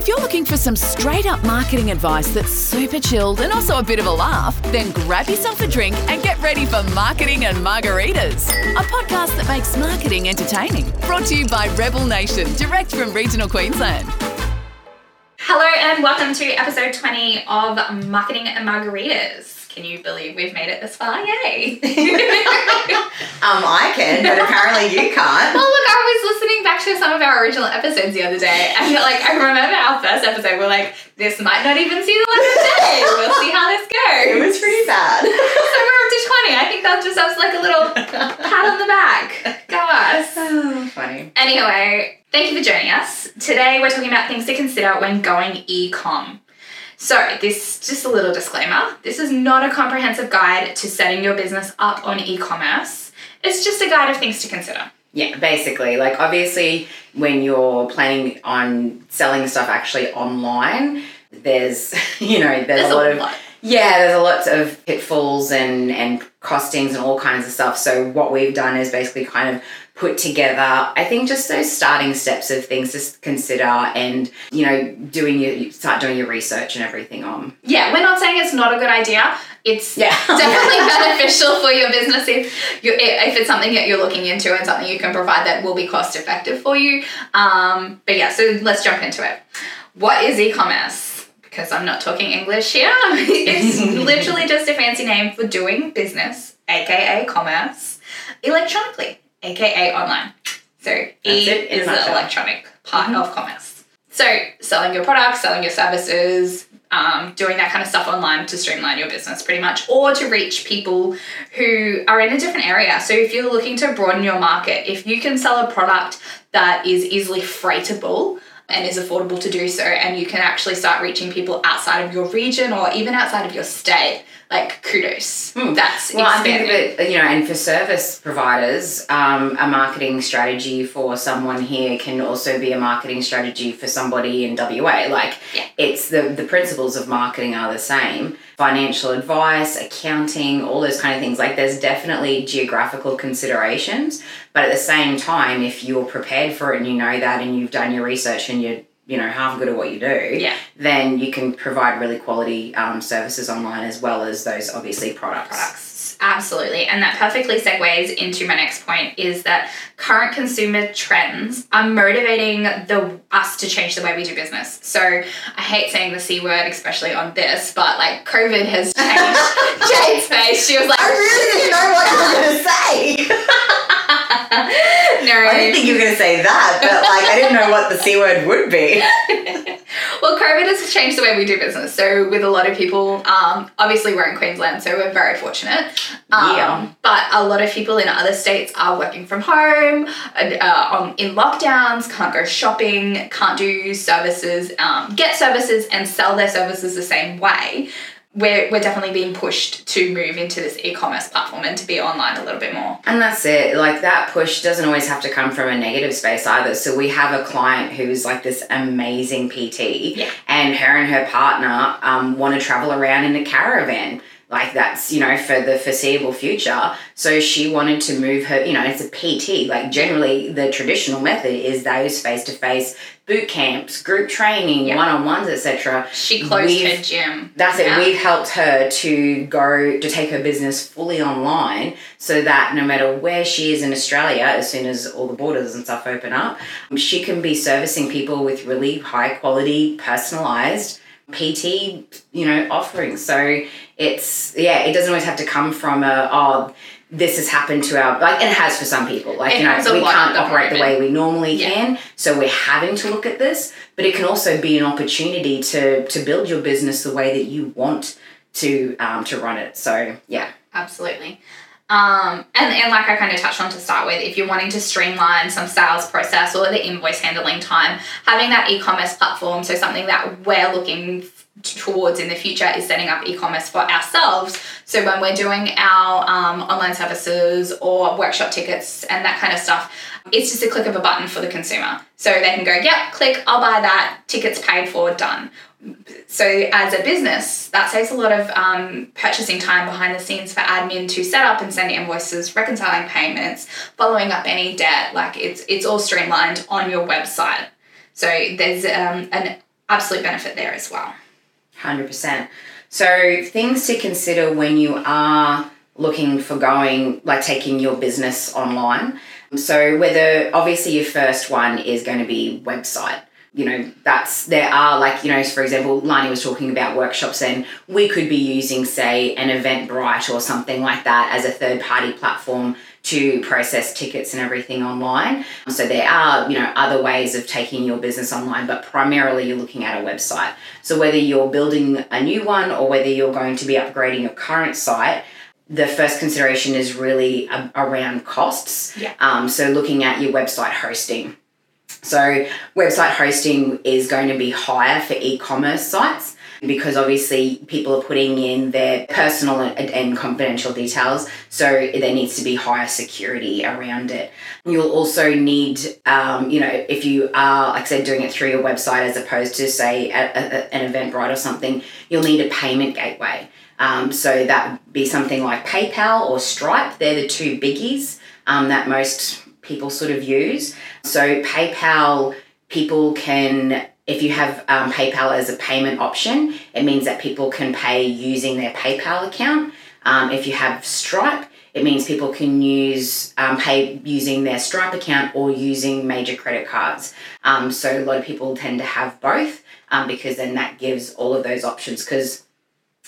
If you're looking for some straight up marketing advice that's super chilled and also a bit of a laugh, then grab yourself a drink and get ready for Marketing and Margaritas, a podcast that makes marketing entertaining. Brought to you by Rebel Nation, direct from regional Queensland. Hello and welcome to episode 20 of Marketing and Margaritas. Can you believe we've made it this far? Yay! Um, I can, but apparently you can't. Well, look, I was listening back to some of our original episodes the other day, and like I remember our first episode, we're like, this might not even see the light of day. We'll see how this goes. It was pretty bad. So we're up to 20. I think that deserves like a little pat on the back. Go us. Oh, funny. Anyway, thank you for joining us. Today we're talking about things to consider when going e-com. So, this just a little disclaimer. This is not a comprehensive guide to setting your business up on e-commerce. It's just a guide of things to consider. Yeah, basically, like obviously, when you're planning on selling stuff actually online, there's you know there's, There's a lot a of lot. yeah, there's a lot of pitfalls and and costings and all kinds of stuff. So what we've done is basically kind of put together, I think, just those starting steps of things to consider, and you know, doing your start doing your research and everything on. Yeah, we're not saying it's not a good idea. It's Yeah. definitely beneficial for your business if you if it's something that you're looking into and something you can provide that will be cost effective for you. Um, but yeah, so let's jump into it. What is e-commerce? Because I'm not talking English here. it's literally just a fancy name for doing business, aka commerce, electronically, aka online. So e it is the electronic part of commerce. So selling your products, selling your services, um, doing that kind of stuff online to streamline your business pretty much, or to reach people who are in a different area. So if you're looking to broaden your market, if you can sell a product that is easily freightable and is affordable to do so, and you can actually start reaching people outside of your region or even outside of your state, like kudos. That's Well, I think that you know, and for service providers, um, a marketing strategy for someone here can also be a marketing strategy for somebody in WA. Like, Yeah. it's the the principles of marketing are the same. Financial advice, accounting, all those kind of things. Like, there's definitely geographical considerations, but at the same time, if you're prepared for it and you know that, and you've done your research and you're you know half good at what you do, Yeah. then you can provide really quality um, services online as well as those obviously products. products. Absolutely. And that perfectly segues into my next point is that current consumer trends are motivating the us to change the way we do business. So I hate saying the C word, especially on this, but like COVID has changed Jade's face. She was like, I really didn't know what you were going to say. no. I didn't think you were going to say that, but like I didn't know what the C word would be. Well, COVID has changed the way we do business. So, with a lot of people, um, obviously we're in Queensland, so we're very fortunate. Um, Yeah. But a lot of people in other states are working from home, and, uh, on in lockdowns, can't go shopping, can't do services, um, get services, and sell their services the same way. We're, we're definitely being pushed to move into this e-commerce platform and to be online a little bit more. And that's it. Like that push doesn't always have to come from a negative space either. So we have a client who's like this amazing PT, Yeah. and her and her partner um, want to travel around in a caravan. Like that's you know for the foreseeable future. So she wanted to move her. You know, it's a PT. Like generally, the traditional method is those face to face boot camps, group training, Yeah. one on ones, etc. She closed We've- her gym. That's it. We've helped her to go to take her business fully online so that no matter where she is in Australia, as soon as all the borders and stuff open up, she can be servicing people with really high quality, personalized PT, you know, offerings. So it's yeah, it doesn't always have to come from a oh this has happened to our like it has for some people like It you know we can't the operate the way we normally Yeah. can so we're having to look at this but it can also be an opportunity to to build your business the way that you want to um, to run it so yeah Absolutely. Um, and, and like I kind of touched on to start with, if you're wanting to streamline some sales process or the invoice handling time, having that e-commerce platform, so something that we're looking towards in the future is setting up e-commerce for ourselves. So when we're doing our um, online services or workshop tickets and that kind of stuff, it's just a click of a button for the consumer. So they can go, yep, click, I'll buy that, tickets paid for, done so as a business that saves a lot of um, purchasing time behind the scenes for admin to set up and send invoices reconciling payments following up any debt like it's it's all streamlined on your website so there's um, an absolute benefit there as well. 100%. So, things to consider when you are looking for going, like taking your business online. So, whether obviously your first one is going to be website. You know, that's there are like, you know, for example, Lani was talking about workshops, and we could be using, say, an Eventbrite or something like that as a third party platform to process tickets and everything online. So there are, you know, other ways of taking your business online, but primarily you're looking at a website. So whether you're building a new one or whether you're going to be upgrading your current site, the first consideration is really around costs. Yeah. Um, so looking at your website hosting. So website hosting is going to be higher for e-commerce sites because obviously people are putting in their personal and, confidential details, so there needs to be higher security around it. You'll also need, um, you know, if you are, like I said, doing it through your website as opposed to, say, a, a, an Eventbrite or something, you'll need a payment gateway. Um, so that would be something like PayPal or Stripe. They're the two biggies um, that most people sort of use. So PayPal, people can if you have um, PayPal as a payment option, it means that people can pay using their PayPal account. Um, if you have Stripe, it means people can use um, pay using their Stripe account or using major credit cards. Um, so a lot of people tend to have both um, because then that gives all of those options. Because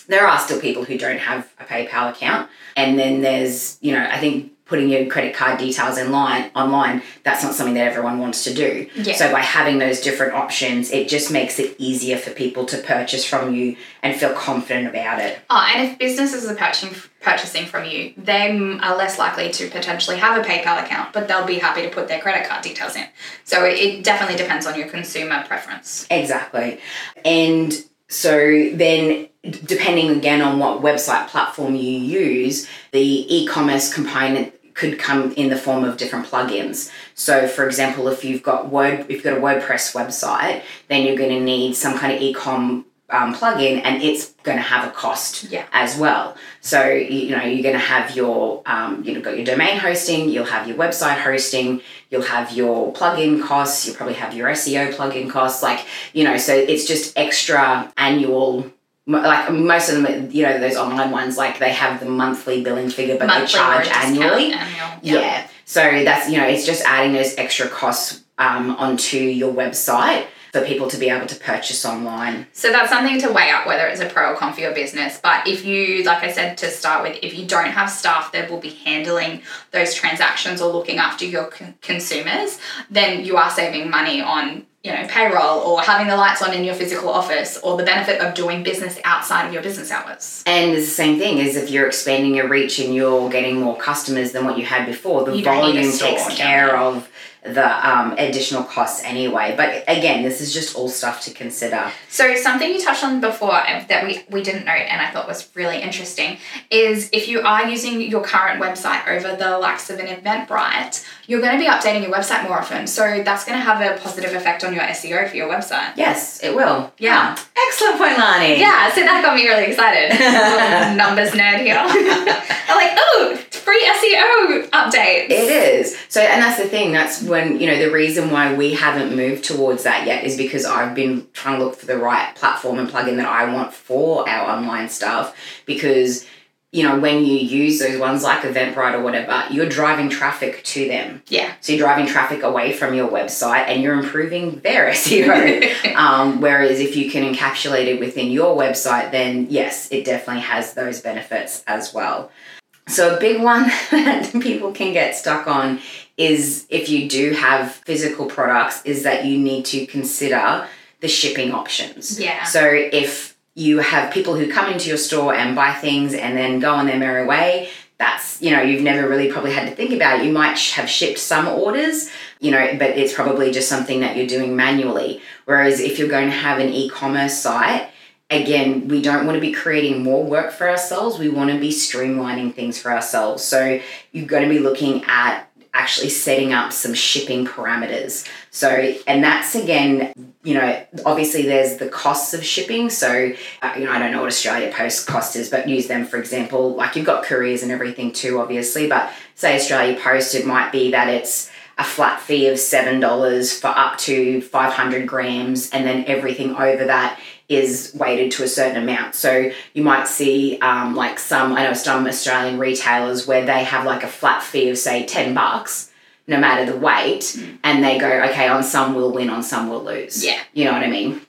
there are still people who don't have a PayPal account, and then there's you know I think putting your credit card details in line online that's not something that everyone wants to do. Yeah. so by having those different options it just makes it easier for people to purchase from you and feel confident about it. Oh and if businesses are purchasing purchasing from you they are less likely to potentially have a paypal account but they'll be happy to put their credit card details in. So it definitely depends on your consumer preference. Exactly. And so then depending again on what website platform you use, the e-commerce component could come in the form of different plugins. So for example, if you've got Word if you've got a WordPress website, then you're going to need some kind of e-com um, plugin and it's going to have a cost yeah. as well. So you know you're going to have your um, you know got your domain hosting, you'll have your website hosting, you'll have your plugin costs, you'll probably have your SEO plugin costs. Like you know, so it's just extra annual like most of them, you know, those online ones, like they have the monthly billing figure, but monthly they charge annually. Annual. Yeah. yeah. So that's, you know, it's just adding those extra costs um, onto your website for people to be able to purchase online. So that's something to weigh up whether it's a pro or con for your business. But if you, like I said to start with, if you don't have staff that will be handling those transactions or looking after your con- consumers, then you are saving money on you know payroll or having the lights on in your physical office or the benefit of doing business outside of your business hours and it's the same thing is if you're expanding your reach and you're getting more customers than what you had before the volume takes care of the um, additional costs anyway. But again, this is just all stuff to consider. So something you touched on before that we, we didn't note and I thought was really interesting is if you are using your current website over the likes of an Eventbrite, you're going to be updating your website more often. So that's going to have a positive effect on your SEO for your website. Yes, it will. Yeah. Excellent point, Lani. Yeah, so that got me really excited. numbers nerd here. I'm like, oh, free SEO updates. It is. So, and that's the thing. That's when, you know, the reason why we haven't moved towards that yet is because I've been trying to look for the right platform and plugin that I want for our online stuff because you know, when you use those ones like Eventbrite or whatever, you're driving traffic to them. Yeah. So you're driving traffic away from your website and you're improving their SEO. um, whereas if you can encapsulate it within your website, then yes, it definitely has those benefits as well. So, a big one that people can get stuck on is if you do have physical products, is that you need to consider the shipping options. Yeah. So, if you have people who come into your store and buy things and then go on their merry way, that's, you know, you've never really probably had to think about it. You might have shipped some orders, you know, but it's probably just something that you're doing manually. Whereas if you're going to have an e commerce site, again, we don't want to be creating more work for ourselves. We want to be streamlining things for ourselves. So you've got to be looking at actually setting up some shipping parameters. So, and that's again, you know, obviously there's the costs of shipping. So, uh, you know, I don't know what Australia Post cost is, but use them for example. Like you've got couriers and everything too, obviously. But say Australia Post, it might be that it's a flat fee of $7 for up to 500 grams, and then everything over that is weighted to a certain amount. So you might see um, like some, I know some Australian retailers where they have like a flat fee of say 10 bucks no matter the weight, mm. and they go, okay, on some we'll win, on some we'll lose. Yeah. You know what I mean?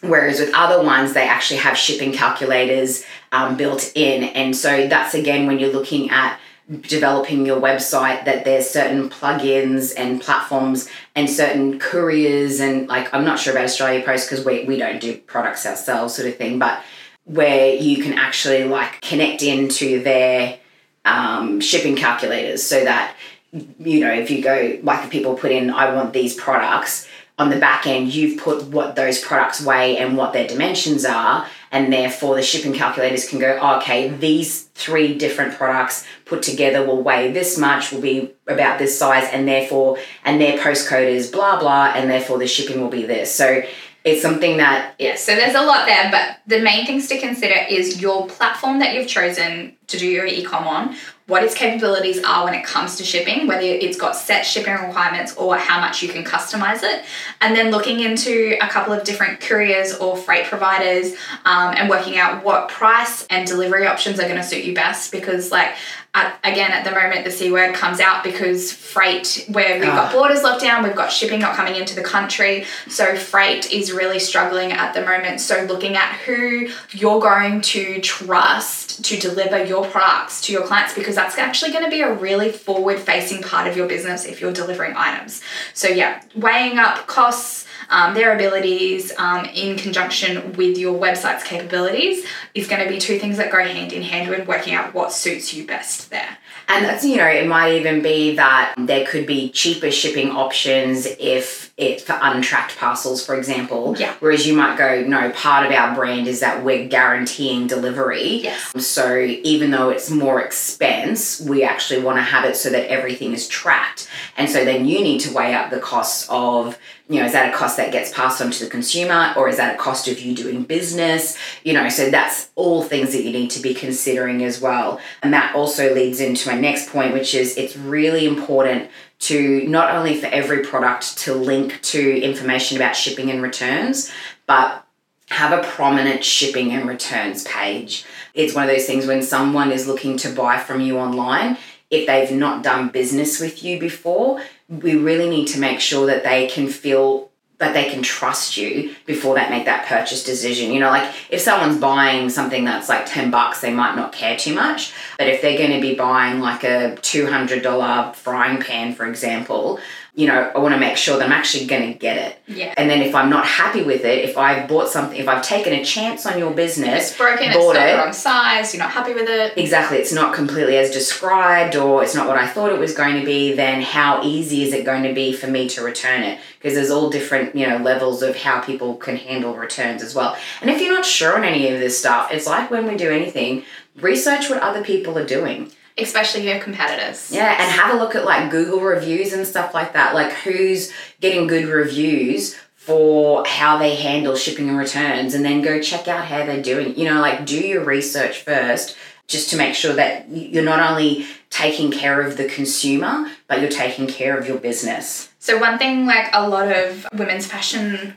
Whereas with other ones, they actually have shipping calculators um, built in. And so that's again when you're looking at developing your website that there's certain plugins and platforms and certain couriers and like I'm not sure about Australia Post because we, we don't do products ourselves sort of thing, but where you can actually like connect into their um, shipping calculators so that you know if you go like if people put in I want these products on the back end, you've put what those products weigh and what their dimensions are, and therefore the shipping calculators can go, oh, okay, these three different products put together will weigh this much, will be about this size, and therefore, and their postcode is blah blah, and therefore the shipping will be this. So it's something that yeah so there's a lot there but the main things to consider is your platform that you've chosen to do your e-com on what its capabilities are when it comes to shipping whether it's got set shipping requirements or how much you can customize it. And then looking into a couple of different couriers or freight providers um, and working out what price and delivery options are going to suit you best. Because like at, again at the moment the c word comes out because freight where we've got ah. borders locked down we've got shipping not coming into the country. So freight is really struggling at the moment. So looking at who you're going to trust to deliver your products to your clients because that's actually going to be a really forward facing part of your business if you're delivering items so yeah weighing up costs um, their abilities um, in conjunction with your website's capabilities is going to be two things that go hand in hand when working out what suits you best there. And that's, you know, it might even be that there could be cheaper shipping options if it's for untracked parcels, for example. Yeah. Whereas you might go, no, part of our brand is that we're guaranteeing delivery. Yes. So even though it's more expense, we actually want to have it so that everything is tracked. And so then you need to weigh up the costs of you know, is that a cost that gets passed on to the consumer or is that a cost of you doing business? You know, so that's all things that you need to be considering as well. And that also leads into my next point, which is it's really important to not only for every product to link to information about shipping and returns, but have a prominent shipping and returns page. It's one of those things when someone is looking to buy from you online, if they've not done business with you before, we really need to make sure that they can feel that they can trust you before they make that purchase decision. You know, like if someone's buying something that's like 10 bucks, they might not care too much. But if they're going to be buying like a $200 frying pan, for example, you know, I want to make sure that I'm actually going to get it. Yeah. And then if I'm not happy with it, if I've bought something, if I've taken a chance on your business, it's broken, bought it's not it, the wrong size, you're not happy with it. Exactly. It's not completely as described or it's not what I thought it was going to be, then how easy is it going to be for me to return it? Because there's all different, you know, levels of how people can handle returns as well. And if you're not sure on any of this stuff, it's like when we do anything, research what other people are doing especially your competitors. Yeah, and have a look at like Google reviews and stuff like that. Like who's getting good reviews for how they handle shipping and returns and then go check out how they're doing. You know, like do your research first just to make sure that you're not only taking care of the consumer, but you're taking care of your business. So one thing like a lot of women's fashion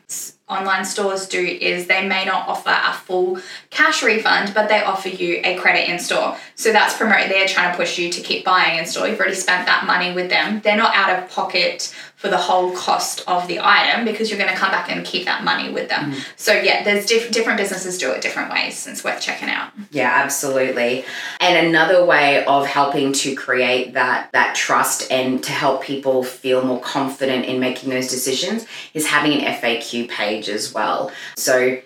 online stores do is they may not offer a full cash refund, but they offer you a credit in store. So that's promote. They're trying to push you to keep buying in store. You've already spent that money with them. They're not out of pocket for the whole cost of the item because you're going to come back and keep that money with them. Mm. So yeah, there's diff- different businesses do it different ways. It's worth checking out. Yeah, absolutely. And another way of helping to create that that trust and to help people feel more confident in making those decisions is having an FAQ page as well. So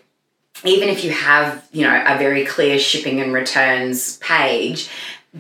even if you have, you know, a very clear shipping and returns page,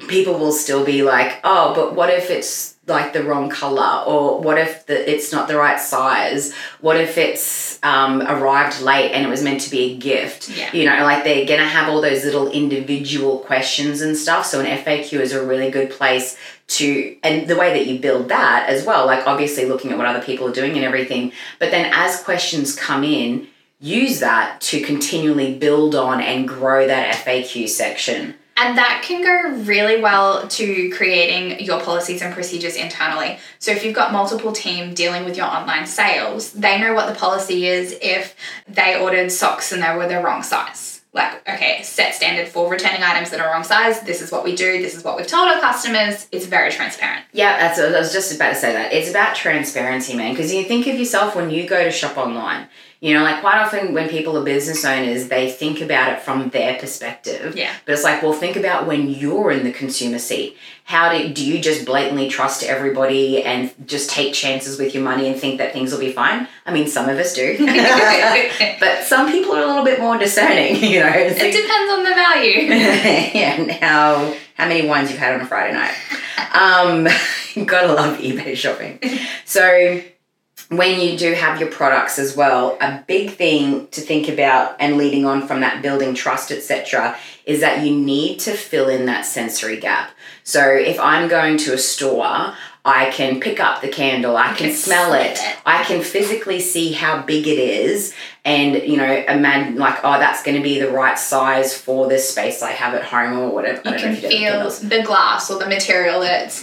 people will still be like, "Oh, but what if it's like the wrong color or what if the, it's not the right size? What if it's um, arrived late and it was meant to be a gift? Yeah. you know like they're gonna have all those little individual questions and stuff. So an faq is a really good place to and the way that you build that as well like obviously looking at what other people are doing and everything. But then as questions come in use that to continually build on and grow that faq section And that can go really well to creating your policies and procedures internally. So if you've got multiple team dealing with your online sales, they know what the policy is if they ordered socks and they were the wrong size like, okay, set standard for returning items that are wrong size. This is what we do. This is what we've told our customers. It's very transparent. Yeah, that's. I was just about to say that. It's about transparency, man. Because you think of yourself when you go to shop online. You know, like quite often when people are business owners, they think about it from their perspective. Yeah. But it's like, well, think about when you're in the consumer seat. How do, do you just blatantly trust everybody and just take chances with your money and think that things will be fine? I mean, some of us do. but some people are a little bit more discerning, you know. It depends on the value. yeah, and how, how many wines you've had on a Friday night. Um, gotta love eBay shopping. So, when you do have your products as well, a big thing to think about and leading on from that building trust, etc., is that you need to fill in that sensory gap. So if I'm going to a store, I can pick up the candle, I can, smell it. I can physically see how big it is, and you know, imagine like, oh, that's going to be the right size for this space I have at home or whatever. I You can if you feel the glass or the material that it's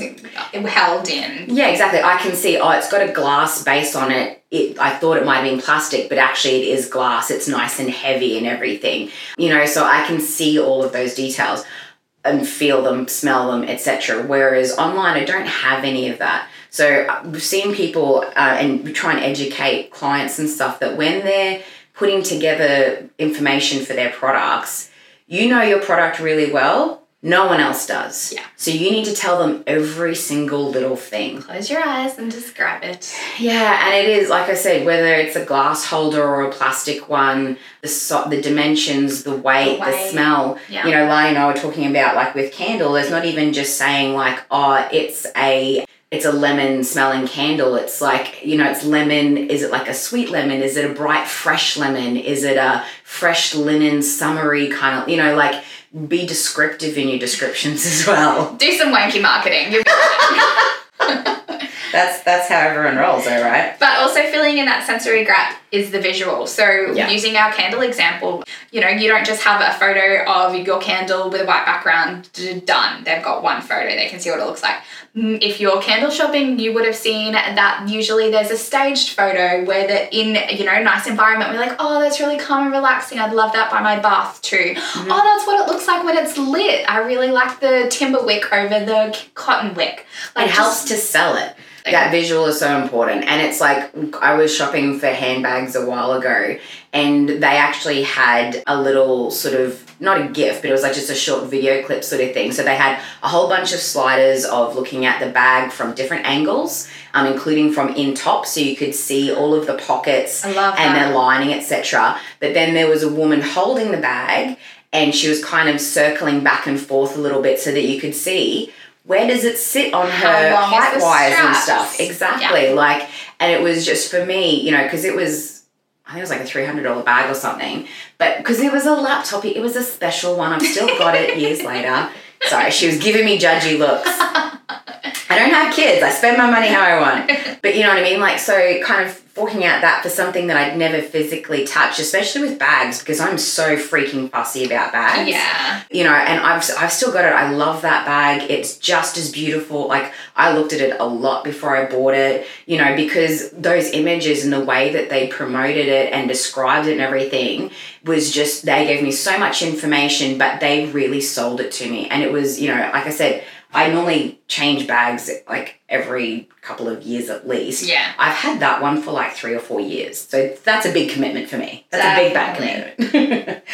held in. Yeah, exactly. I can see, oh, it's got a glass base on it. It, I thought it might have been plastic, but actually it is glass. It's nice and heavy and everything. You know, so I can see all of those details and feel them, smell them, etc. Whereas online, I don't have any of that. So uh, we've seen people, uh, and we try and educate clients and stuff that when they're putting together information for their products, you know your product really well. No one else does. Yeah. So you need to tell them every single little thing. Close your eyes and just grab it. Yeah, and it is like I said, whether it's a glass holder or a plastic one, the so- the dimensions, the weight, the, weight, smell. yeah. You know, Lani and I were talking about like with candle. There's not even just saying like, oh, it's a it's a lemon smelling candle. It's like you know, it's lemon. Is it like a sweet lemon? Is it a bright fresh lemon? Is it a fresh linen summery kind of you know like be descriptive in your descriptions as well. Do some wanky marketing. That's that's how everyone rolls, though, right? But also filling in that sensory gap is the visual. So Yeah. using our candle example, you know, you don't just have a photo of your candle with a white background done. They've got one photo. They can see what it looks like. Mm, If you're candle shopping, you would have seen that usually there's a staged photo where the in you know nice environment. We're like, oh, that's really calm and relaxing. I'd love that by my bath too. Mm-hmm. Oh, that's what it looks like when it's lit. I really like the timber wick over the cotton wick. Like it helps to sell it. that visual is so important. And it's like I was shopping for handbags a while ago and they actually had a little sort of not a gift, but it was like just a short video clip sort of thing. So they had a whole bunch of sliders of looking at the bag from different angles, um, including from in top, so you could see all of the pockets and that. their lining, etc. But then there was a woman holding the bag and she was kind of circling back and forth a little bit so that you could see where does it sit on her height wise and stuff. Exactly. Like, and it was just for me, you know, because it was, I think it was like a three hundred dollar bag or something. But because it was a laptop, it was a special one. I've still got it years later. Sorry, she was giving me judgy looks. I don't have kids. I spend my money how I want. But you know what I mean? Like, so kind of forking out that for something that I'd never physically touched, especially with bags, because I'm so freaking fussy about bags Yeah. you know, and I've, I've still got it. I love that bag. It's just as beautiful. Like, I looked at it a lot before I bought it, you know, because those images and the way that they promoted it and described it and everything was just, they gave me so much information, but they really sold it to me. And it was, you know, like I said, I normally change bags like every couple of years at least. Yeah. I've had that one for like three or four years. So that's a big commitment for me. That's a big bag commitment.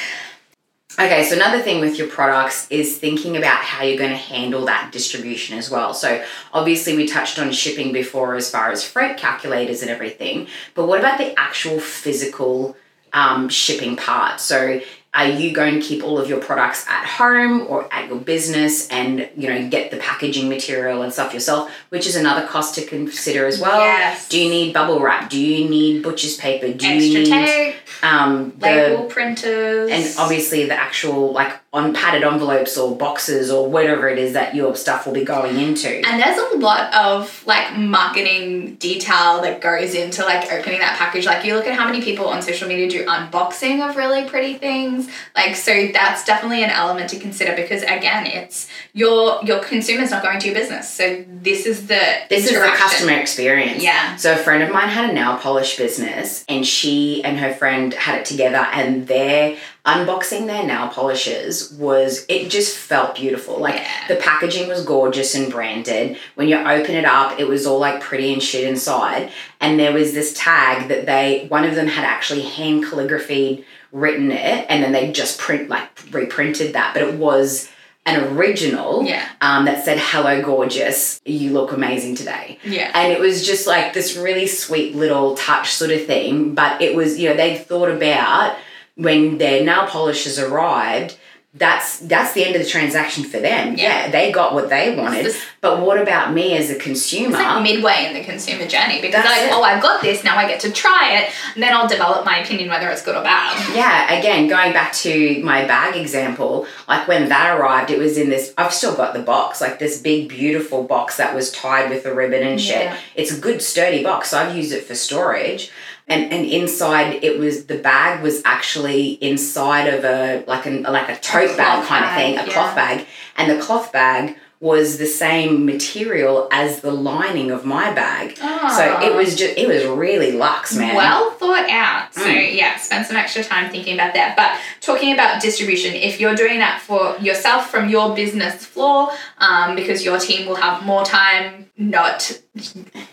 Okay, so another thing with your products is thinking about how you're going to handle that distribution as well. So, obviously, we touched on shipping before as far as freight calculators and everything, but what about the actual physical um, shipping part? So, are you going to keep all of your products at home or at your business and you know get the packaging material and stuff yourself which is another cost to consider as well Yes. do you need bubble wrap do you need butcher's paper do Extra you need tape, um, the label printers. and obviously the actual like on padded envelopes or boxes or whatever it is that your stuff will be going into. And there's a lot of like marketing detail that goes into like opening that package. Like you look at how many people on social media do unboxing of really pretty things. Like so that's definitely an element to consider because again, it's your your consumer's not going to your business. So this is the this is the customer experience. Yeah. So a friend of mine had a nail polish business and she and her friend had it together and their unboxing their nail polishes was it just felt beautiful. Like Yeah. the packaging was gorgeous and branded. When you open it up, it was all like pretty and shit inside. And there was this tag that they one of them had actually hand calligraphied written it and then they just print like reprinted that. But it was an original Yeah. um, that said, Hello, gorgeous. You look amazing today. Yeah. And it was just like this really sweet little touch sort of thing. But it was, you know, they thought about when their nail polish has arrived. That's that's the end of the transaction for them. Yeah. Yeah, they got what they wanted. It's- but what about me as a consumer? It's like midway in the consumer journey because That's like, it. oh, I've got this, now I get to try it, and then I'll develop my opinion whether it's good or bad. Yeah, again, going back to my bag example, like when that arrived, it was in this, I've still got the box, like this big, beautiful box that was tied with a ribbon and shit. Yeah. It's a good, sturdy box, so I've used it for storage. And, and inside it was the bag was actually inside of a like an like a tote bag cloth kind of thing, bag, a cloth bag, and the cloth bag was the same material as the lining of my bag. So Oh. it was just it was really luxe, man. Well thought out. So Mm. yeah, spend some extra time thinking about that. But talking about distribution, if you're doing that for yourself from your business floor, um, because your team will have more time not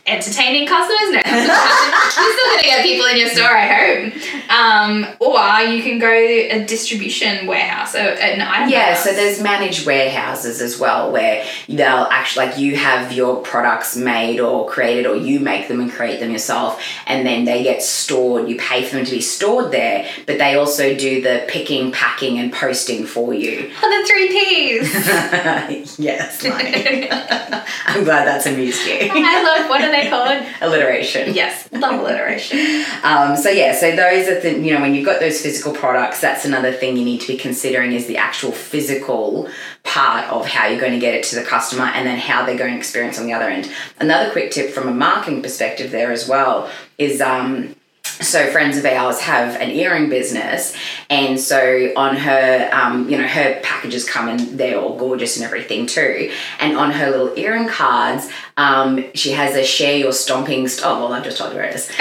entertaining customers. No, you're still gonna get people in your store, I hope. Um, or you can go a distribution warehouse, so an item. Yeah, warehouse. so there's managed warehouses as well where they'll actually like you have your products made or created or you make them and create them yourself and then they get stored. You pay for them to be stored there, but they also do the picking, packing and posting for you. Oh, the three P's. yes. I'm glad that's amused you. I love. What are they called? Alliteration. Yes, love alliteration. Um, so yeah, so those are the you know when you've got those physical products, that's another thing you need to be considering is the actual physical part of how you're going to get it to the customer and then how they're going to experience on the other end. Another quick tip from a marketing perspective there as well is um, so friends of ours have an earring business and so on her um, you know her packages come and they're all gorgeous and everything too. And on her little earring cards um, she has a share your stomping st- oh well i've just told you where it is.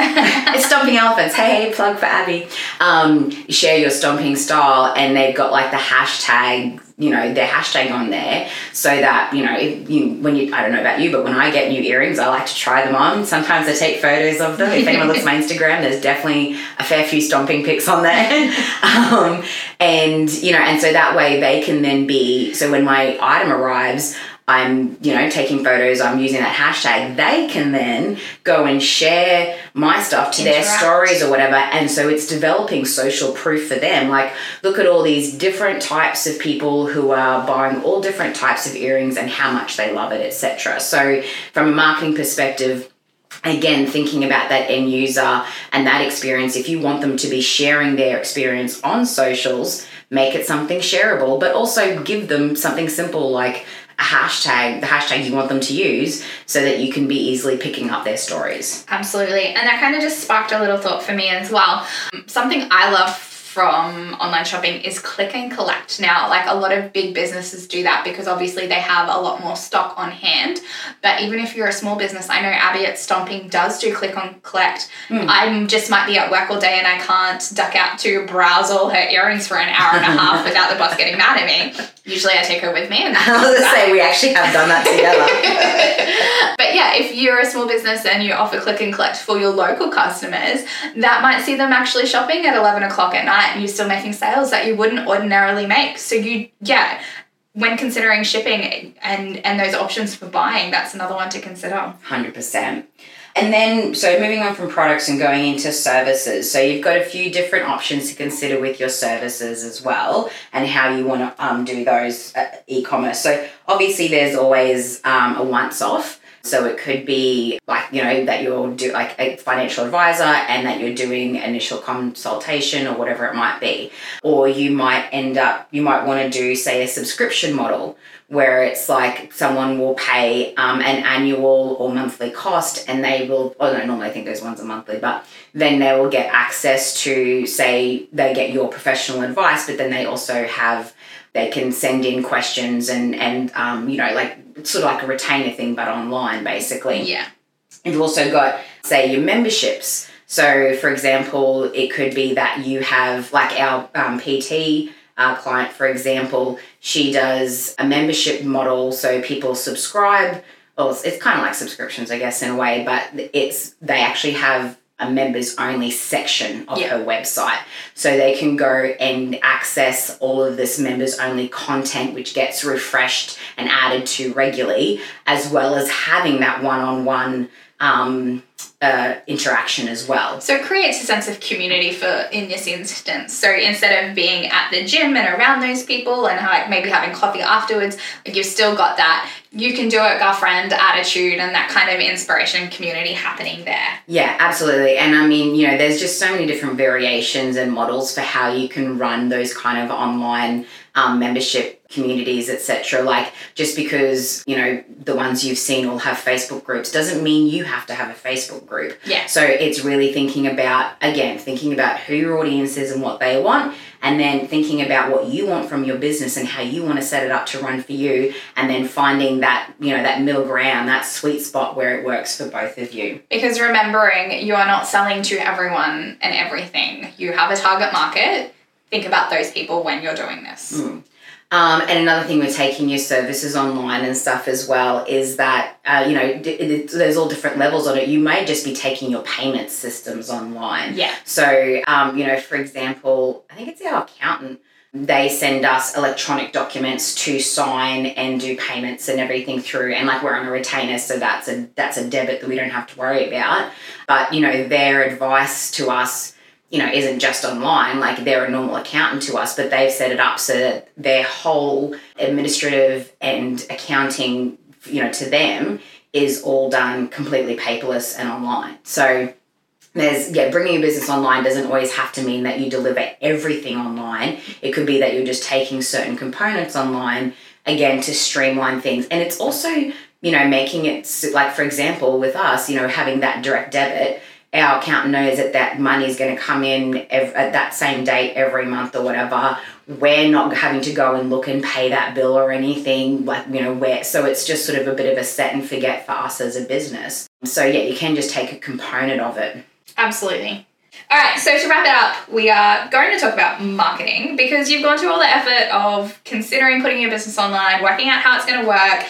It's stomping elephants. Hey plug for abby. Um, share your stomping style and they've got like the hashtag you know their hashtag on there so that you know if you when you i don't know about you but when i get new earrings i like to try them on. Sometimes i take photos of them. If anyone looks at my instagram there's definitely a fair few stomping pics on there. Um, and you know and so that way they can then be so when my item arrives I'm, you know, taking photos, I'm using that hashtag, they can then go and share my stuff to their stories or whatever. And so it's developing social proof for them. Like, look at all these different types of people who are buying all different types of earrings and how much they love it, etc. So, from a marketing perspective, again thinking about that end user and that experience if you want them to be sharing their experience on socials make it something shareable but also give them something simple like a hashtag the hashtag you want them to use so that you can be easily picking up their stories Absolutely. And that kind of just sparked a little thought for me as well. Something I love from online shopping is click and collect. Now, like a lot of big businesses do that because obviously they have a lot more stock on hand. But even if you're a small business, I know Abby at Stomping does do click on collect. Hmm. I just might be at work all day and I can't duck out to browse all her earrings for an hour and a half without the boss getting mad at me. Usually I take her with me and i was going to say we actually have done that together But yeah, if you're a small business and you offer click and collect for your local customers, that might see them actually shopping at 11 o'clock at night and you're still making sales that you wouldn't ordinarily make. So you, yeah, when considering shipping and, and those options for buying, that's another one to consider. 100%. And then, so moving on from products and going into services. So you've got a few different options to consider with your services as well, and how you want to um, do those uh, e commerce. So obviously, there's always um, a once off. So it could be like, you know, that you're do like a financial advisor and that you're doing initial consultation or whatever it might be. Or you might end up, you might want to do, say, a subscription model where it's like someone will pay um, an annual or monthly cost and they will, oh no, normally I think those ones are monthly, but then they will get access to, say, they get your professional advice, but then they also have, they can send in questions and, and um, you know, like sort of like a retainer thing, but online basically. Yeah. You've also got, say, your memberships. So, for example, it could be that you have, like our um, PT uh, client, for example, she does a membership model. So people subscribe. Well, it's, it's kind of like subscriptions, I guess, in a way, but it's they actually have a members only section of Yeah. her website. So they can go and access all of this members only content, which gets refreshed and added to regularly, as well as having that one on one uh, interaction as well. So it creates a sense of community for in this instance. So instead of being at the gym and around those people and like maybe having coffee afterwards, like you've still got that you can do it girlfriend attitude and that kind of inspiration community happening there. Yeah, absolutely. And I mean, you know, there's just so many different variations and models for how you can run those kind of online um, membership communities, etc. Like, just because, you know, the ones you've seen all have Facebook groups doesn't mean you have to have a Facebook group. Yeah. So it's really thinking about, again, thinking about who your audience is and what they want, and then thinking about what you want from your business and how you want to set it up to run for you, and then finding that, you know, that middle ground, that sweet spot where it works for both of you. Because remembering you are not selling to everyone and everything. You have a target market. Think about those people when you're doing this. Um, and another thing with taking your services online and stuff as well is that, uh, you know, d- d- there's all different levels on it. You may just be taking your payment systems online. Yeah. So, um, you know, for example, I think it's our accountant. They send us electronic documents to sign and do payments and everything through, and like we're on a retainer, so that's a that's a debit that we don't have to worry about. But you know, their advice to us you know, isn't just online. Like they're a normal accountant to us, but they've set it up so that their whole administrative and accounting, you know, to them is all done completely paperless and online. So there's yeah, bringing a business online doesn't always have to mean that you deliver everything online. It could be that you're just taking certain components online again to streamline things, and it's also you know making it like for example with us, you know, having that direct debit. Our accountant knows that that money is going to come in ev- at that same date every month or whatever. We're not having to go and look and pay that bill or anything like you know where. So it's just sort of a bit of a set and forget for us as a business. So yeah, you can just take a component of it. Absolutely. All right, so to wrap it up, we are going to talk about marketing because you've gone through all the effort of considering putting your business online, working out how it's going to work,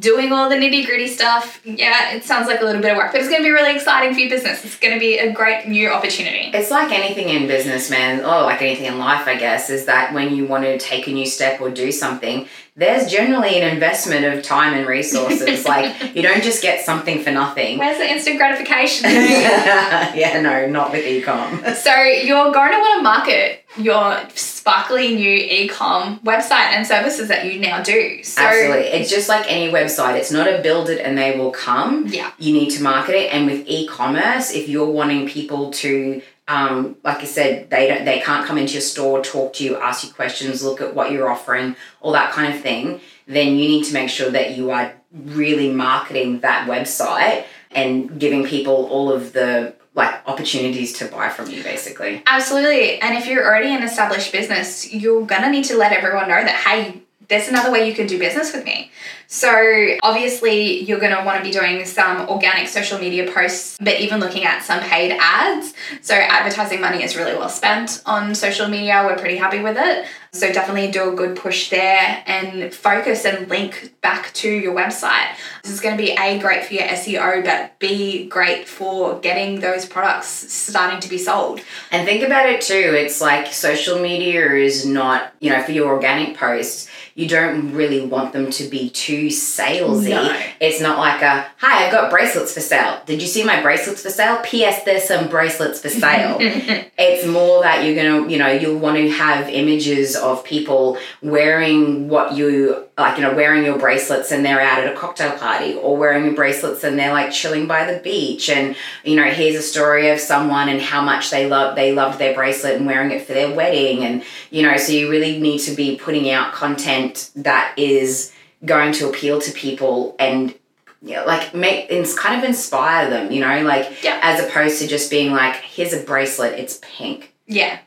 doing all the nitty gritty stuff. Yeah, it sounds like a little bit of work, but it's going to be really exciting for your business. It's going to be a great new opportunity. It's like anything in business, man, or like anything in life, I guess, is that when you want to take a new step or do something, there's generally an investment of time and resources. like, you don't just get something for nothing. Where's the instant gratification? yeah, no, not with ecom. So you're going to want to market your sparkly new e-com website and services that you now do. So Absolutely. It's just like any website. It's not a build it and they will come. Yeah. You need to market it. And with e-commerce, if you're wanting people to um, like I said, they don't they can't come into your store, talk to you, ask you questions, look at what you're offering, all that kind of thing, then you need to make sure that you are really marketing that website and giving people all of the like opportunities to buy from you basically. Absolutely. And if you're already an established business, you're going to need to let everyone know that, hey, there's another way you can do business with me. So, obviously, you're going to want to be doing some organic social media posts, but even looking at some paid ads. So, advertising money is really well spent on social media. We're pretty happy with it. So, definitely do a good push there and focus and link back to your website. This is going to be A, great for your SEO, but B, great for getting those products starting to be sold. And think about it too. It's like social media is not, you know, for your organic posts, you don't really want them to be too salesy. No. It's not like a, hi, I've got bracelets for sale. Did you see my bracelets for sale? P.S. There's some bracelets for sale. it's more that you're gonna, you know, you'll want to have images of people wearing what you like, you know, wearing your bracelets and they're out at a cocktail party, or wearing your bracelets and they're like chilling by the beach. And you know, here's a story of someone and how much they love they loved their bracelet and wearing it for their wedding. And you know, so you really need to be putting out content that is going to appeal to people and you know, like make it's kind of inspire them, you know, like Yeah. as opposed to just being like, here's a bracelet, it's pink. Yeah.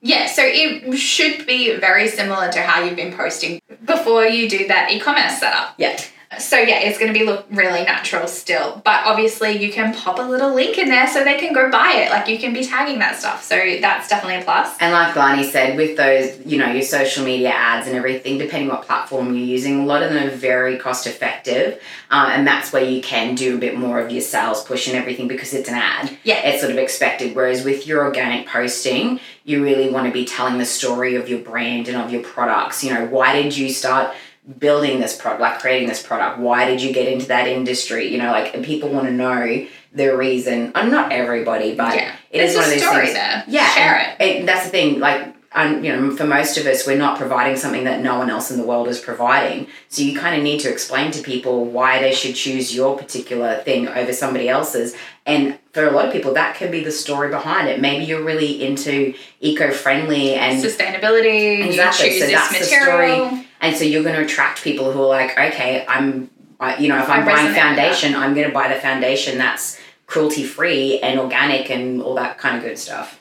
Yeah, so it should be very similar to how you've been posting before you do that e-commerce setup. Yeah. So yeah, it's going to be look really natural still, but obviously you can pop a little link in there so they can go buy it. Like you can be tagging that stuff, so that's definitely a plus. And like Lani said, with those, you know, your social media ads and everything, depending what platform you're using, a lot of them are very cost effective. Um, and that's where you can do a bit more of your sales push and everything because it's an ad. Yeah. It's sort of expected. Whereas with your organic posting, you really want to be telling the story of your brand and of your products. You know, why did you start building this product, like creating this product? Why did you get into that industry? You know, like and people want to know the reason. I'm not everybody, but Yeah. it is There's one a of those story things. there. Yeah, Share and- and that's the thing. Like, um, you know, for most of us, we're not providing something that no one else in the world is providing. So you kind of need to explain to people why they should choose your particular thing over somebody else's. And for a lot of people, that can be the story behind it. Maybe you're really into eco-friendly and Sustainability, Exactly, so that's the story. And so you're going to attract people who are like, okay, I'm, I, you know, if I'm buying resonate with that. foundation, I'm going to buy the foundation that's cruelty free and organic and all that kind of good stuff.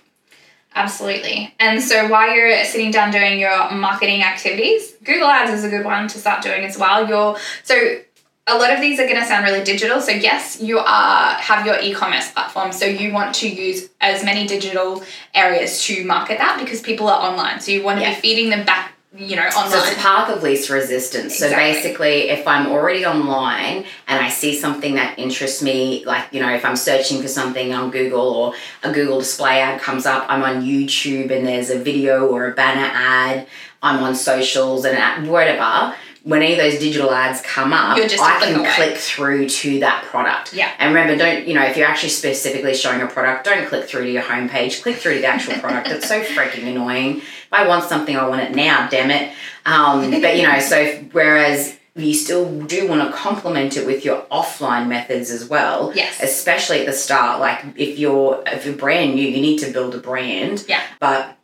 Absolutely. And so while you're sitting down doing your marketing activities, Google Ads is a good one to start doing as well. You're so a lot of these are going to sound really digital. So yes, you are have your e-commerce platform. So you want to use as many digital areas to market that because people are online. So you want to Yeah. be feeding them back, you know, online. So it's a path of least resistance. So basically, if I'm already online and I see something that interests me, like, you know, if I'm searching for something on Google or a Google display ad comes up, I'm on YouTube and there's a video or a banner ad, I'm on socials and at- whatever. When any of those digital ads come up, You're just a I can away. click through to that product. Yeah. And remember, don't, you know, if you're actually specifically showing a product, don't click through to your homepage, click through to the actual product. It's so freaking annoying. If I want something, I want it now, damn it. Um, but, you know, so whereas you still do want to complement it with your offline methods as well. Yes. Especially at the start. Like if you're if you're brand new, you need to build a brand. Yeah. But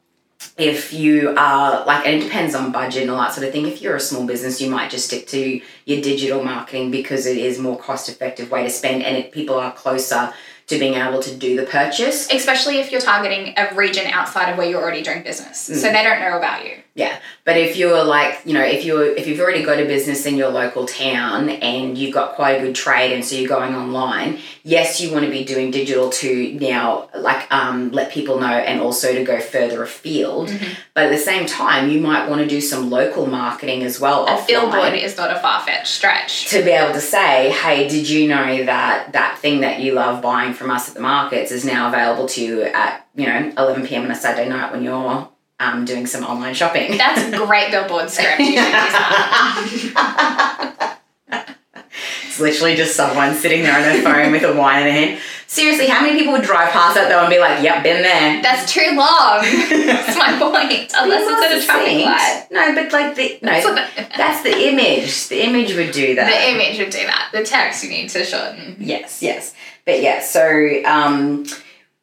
if you are like and it depends on budget and all that sort of thing if you're a small business you might just stick to your digital marketing because it is more cost effective way to spend and it, people are closer to being able to do the purchase Especially if you're targeting a region outside of where you're already doing business. Mm. So they don't know about you. Yeah but if you're like you know if you're if you've already got a business in your local town and you've got quite a good trade and so you're going online yes you want to be doing digital to now like um, let people know and also to go further afield but at the same time you might want to do some local marketing as well A offline. billboard is not a far fetched stretch. to be able to say, hey, did you know that that thing that you love buying from us at the markets is now available to you at, you know, 11 p.m. on a Saturday night when you're um, doing some online shopping? That's a great billboard script. You should use that. It's literally just someone sitting there on their phone with a wine in their hand. Seriously, how many people would drive past that though and be like, yep, been there? That's too long. That's my point. Unless it's at a traffic light. No, but like the, no, That's that's the image. The image would do that. The image would do that. The text you need to shorten. Yes, yes. But yeah, so um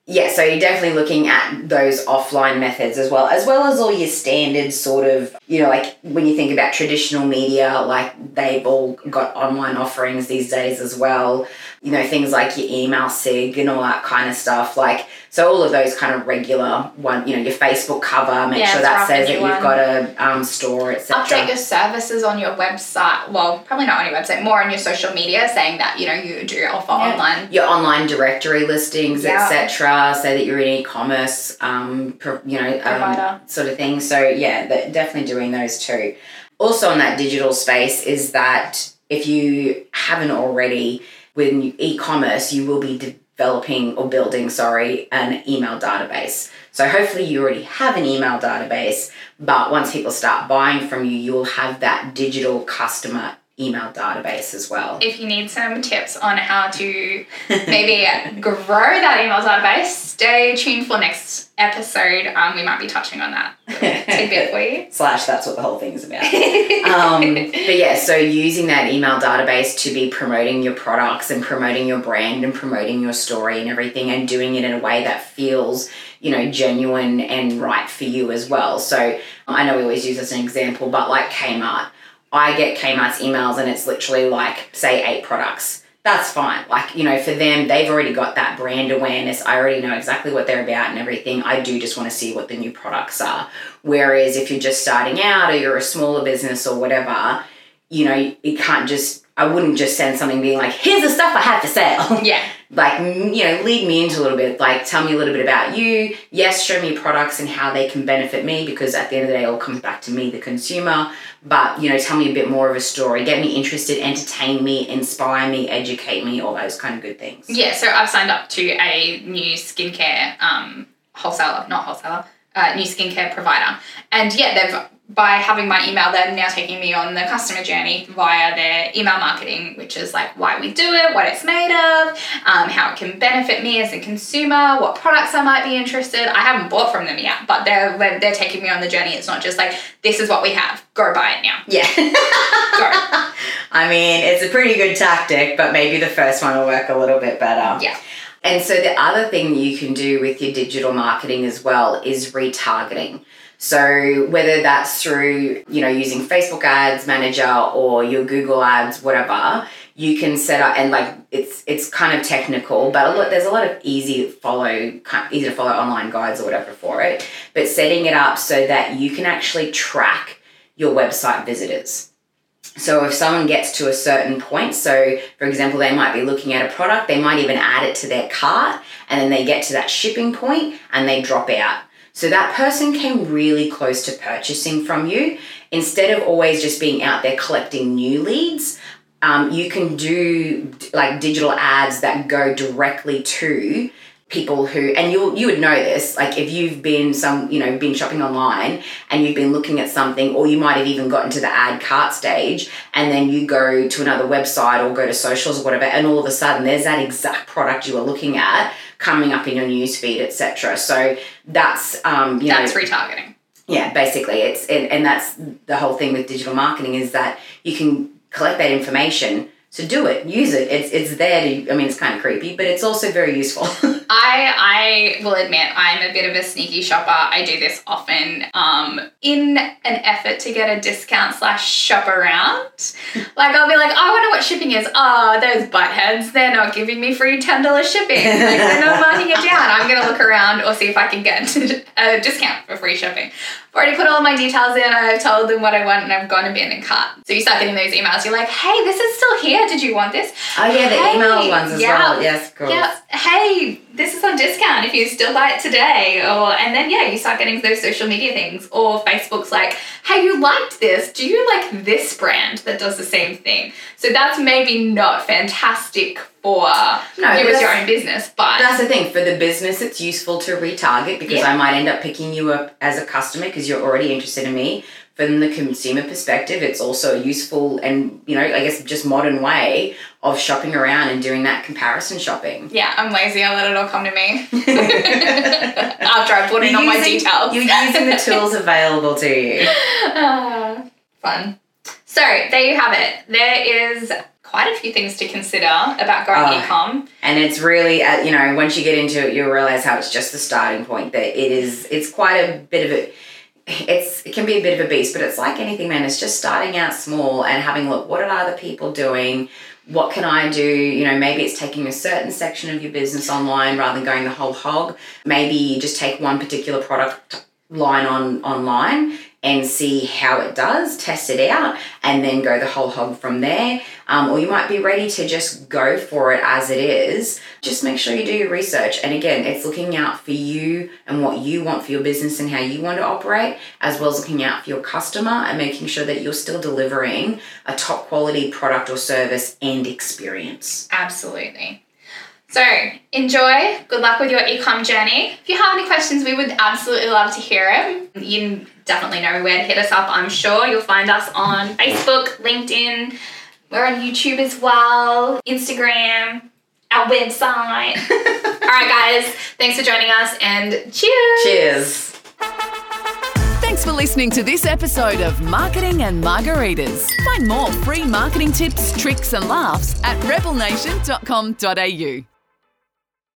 yeah, so you're definitely looking at those offline methods as well, as well as all your standard sort of, you know, like when you think about traditional media, like they've all got online offerings these days as well. You know, things like your email sig and all that kind of stuff. Like, so all of those kind of regular one, you know, your Facebook cover, make Yeah, sure that says that you've one. got a um, store, etc. Update your services on your website. Well, probably not on your website, more on your social media, saying that you know you do offer online. your online directory listings, Yeah. etc., so that you're an e-commerce, um, pro, you know, um, sort of thing. So yeah, that, definitely doing those too. Also, in that digital space, is that if you haven't already, when e-commerce, you will be developing or building, sorry, an email database. So hopefully you already have an email database, but once people start buying from you, you'll have that digital customer email database as well. If you need some tips on how to maybe grow that email database, stay tuned for next episode. Um, we might be touching on that tidbit for you. Slash, that's what the whole thing is about. um, but yeah, so using that email database to be promoting your products and promoting your brand and promoting your story and everything and doing it in a way that feels, you know, genuine and right for you as well. So I know we always use this as an example, but like Kmart, I get Kmart's emails and it's literally like, say, eight products that's fine. Like, you know, for them, they've already got that brand awareness. I already know exactly what they're about and everything. I do just want to see what the new products are. Whereas if you're just starting out or you're a smaller business or whatever, you know, you can't just, I wouldn't just send something being like, here's the stuff I have to sell. Yeah. Like, you know, lead me into a little bit. Like, tell me a little bit about you. Yes, show me products and how they can benefit me because at the end of the day, it all comes back to me, the consumer but you know tell me a bit more of a story get me interested entertain me inspire me educate me all those kind of good things yeah so i've signed up to a new skincare um, wholesaler not wholesaler uh, new skincare provider and yeah they've by having my email, they're now taking me on the customer journey via their email marketing, which is like why we do it, what it's made of, um, how it can benefit me as a consumer, what products I might be interested. I haven't bought from them yet, but they're they're taking me on the journey. It's not just like this is what we have, go buy it now. Yeah. go. I mean, it's a pretty good tactic, but maybe the first one will work a little bit better. Yeah. And so the other thing you can do with your digital marketing as well is retargeting. So whether that's through, you know, using Facebook ads manager or your Google ads, whatever, you can set up and like it's it's kind of technical, but a lot, there's a lot of easy follow easy to follow online guides or whatever for it. But setting it up so that you can actually track your website visitors. So if someone gets to a certain point, so for example, they might be looking at a product, they might even add it to their cart, and then they get to that shipping point and they drop out. So that person came really close to purchasing from you. Instead of always just being out there collecting new leads, um, you can do like digital ads that go directly to people who and you you would know this like if you've been some you know been shopping online and you've been looking at something or you might have even gotten to the add cart stage and then you go to another website or go to socials or whatever and all of a sudden there's that exact product you were looking at coming up in your newsfeed, etc. So that's um, you that's know, retargeting. Yeah, basically, it's and, and that's the whole thing with digital marketing is that you can collect that information so do it, use it. It's it's there to. I mean, it's kind of creepy, but it's also very useful. I I will admit I'm a bit of a sneaky shopper. I do this often, um, in an effort to get a discount slash shop around. like I'll be like, oh, I wonder what shipping is. Oh, those buttheads, they're not giving me free ten dollars shipping. Like they're not marking it down. I'm gonna look around or see if I can get a discount for free shipping. I've already put all my details in. I've told them what I want, and I've gone and been in cart. So you start getting those emails. You're like, hey, this is still here. Did you want this? Oh yeah, the hey, email ones as yeah, well. Yes, cool. Yeah. Hey, this is on discount if you still buy it today. Or and then yeah, you start getting those social media things. Or Facebook's like, hey, you liked this. Do you like this brand that does the same thing? So that's maybe not fantastic for no, you as your own business. But that's the thing. For the business, it's useful to retarget because yeah. I might end up picking you up as a customer because you're already interested in me. From the consumer perspective, it's also a useful and you know, I guess just modern way of shopping around and doing that comparison shopping. Yeah, I'm lazy. I let it all come to me after I put in all my details. You're using the tools available to you. Uh, fun. So there you have it. There is quite a few things to consider about growing oh, ecom. And it's really, uh, you know, once you get into it, you'll realize how it's just the starting point. That it is, it's quite a bit of a, it's it can be a bit of a beast, but it's like anything, man. It's just starting out small and having look. What are other people doing? What can I do? You know, maybe it's taking a certain section of your business online rather than going the whole hog. Maybe you just take one particular product line on online and see how it does, test it out, and then go the whole hog from there. Um, or you might be ready to just go for it as it is. Just make sure you do your research. And again, it's looking out for you and what you want for your business and how you want to operate, as well as looking out for your customer and making sure that you're still delivering a top quality product or service and experience. Absolutely. So enjoy. Good luck with your ecom journey. If you have any questions, we would absolutely love to hear it. You definitely know where to hit us up. I'm sure you'll find us on Facebook, LinkedIn, We're on YouTube as well, Instagram, our website. All right, guys, thanks for joining us and cheers. Cheers. Thanks for listening to this episode of Marketing and Margaritas. Find more free marketing tips, tricks, and laughs at rebelnation.com.au.